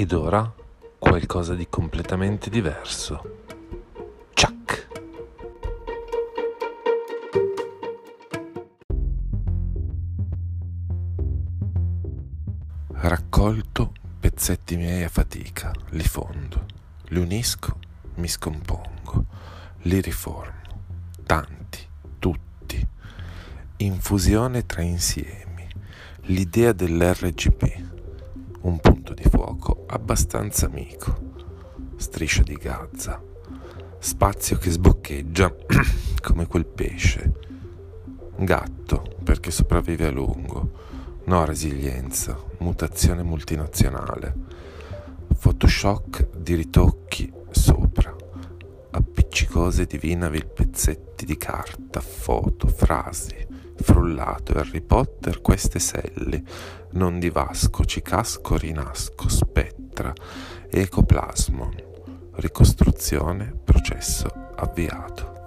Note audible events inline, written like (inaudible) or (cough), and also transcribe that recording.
Ed ora qualcosa di completamente diverso. Ciak! Raccolto pezzetti miei a fatica, li fondo, li unisco, mi scompongo, li riformo, tanti, tutti, infusione tra insiemi, l'idea dell'RGP, un punto di fuoco abbastanza amico, striscia di Gaza, spazio che sboccheggia (clears throat) come quel pesce, gatto perché sopravvive a lungo, no resilienza, mutazione multinazionale, photoshock di ritocchi sopra, appiccicose divinavi pezzetti di carta, foto, frasi, frullato Harry Potter queste selli, non di Vasco, Cicasco, Rinasco, Spettra, Ecoplasmon, ricostruzione, processo avviato.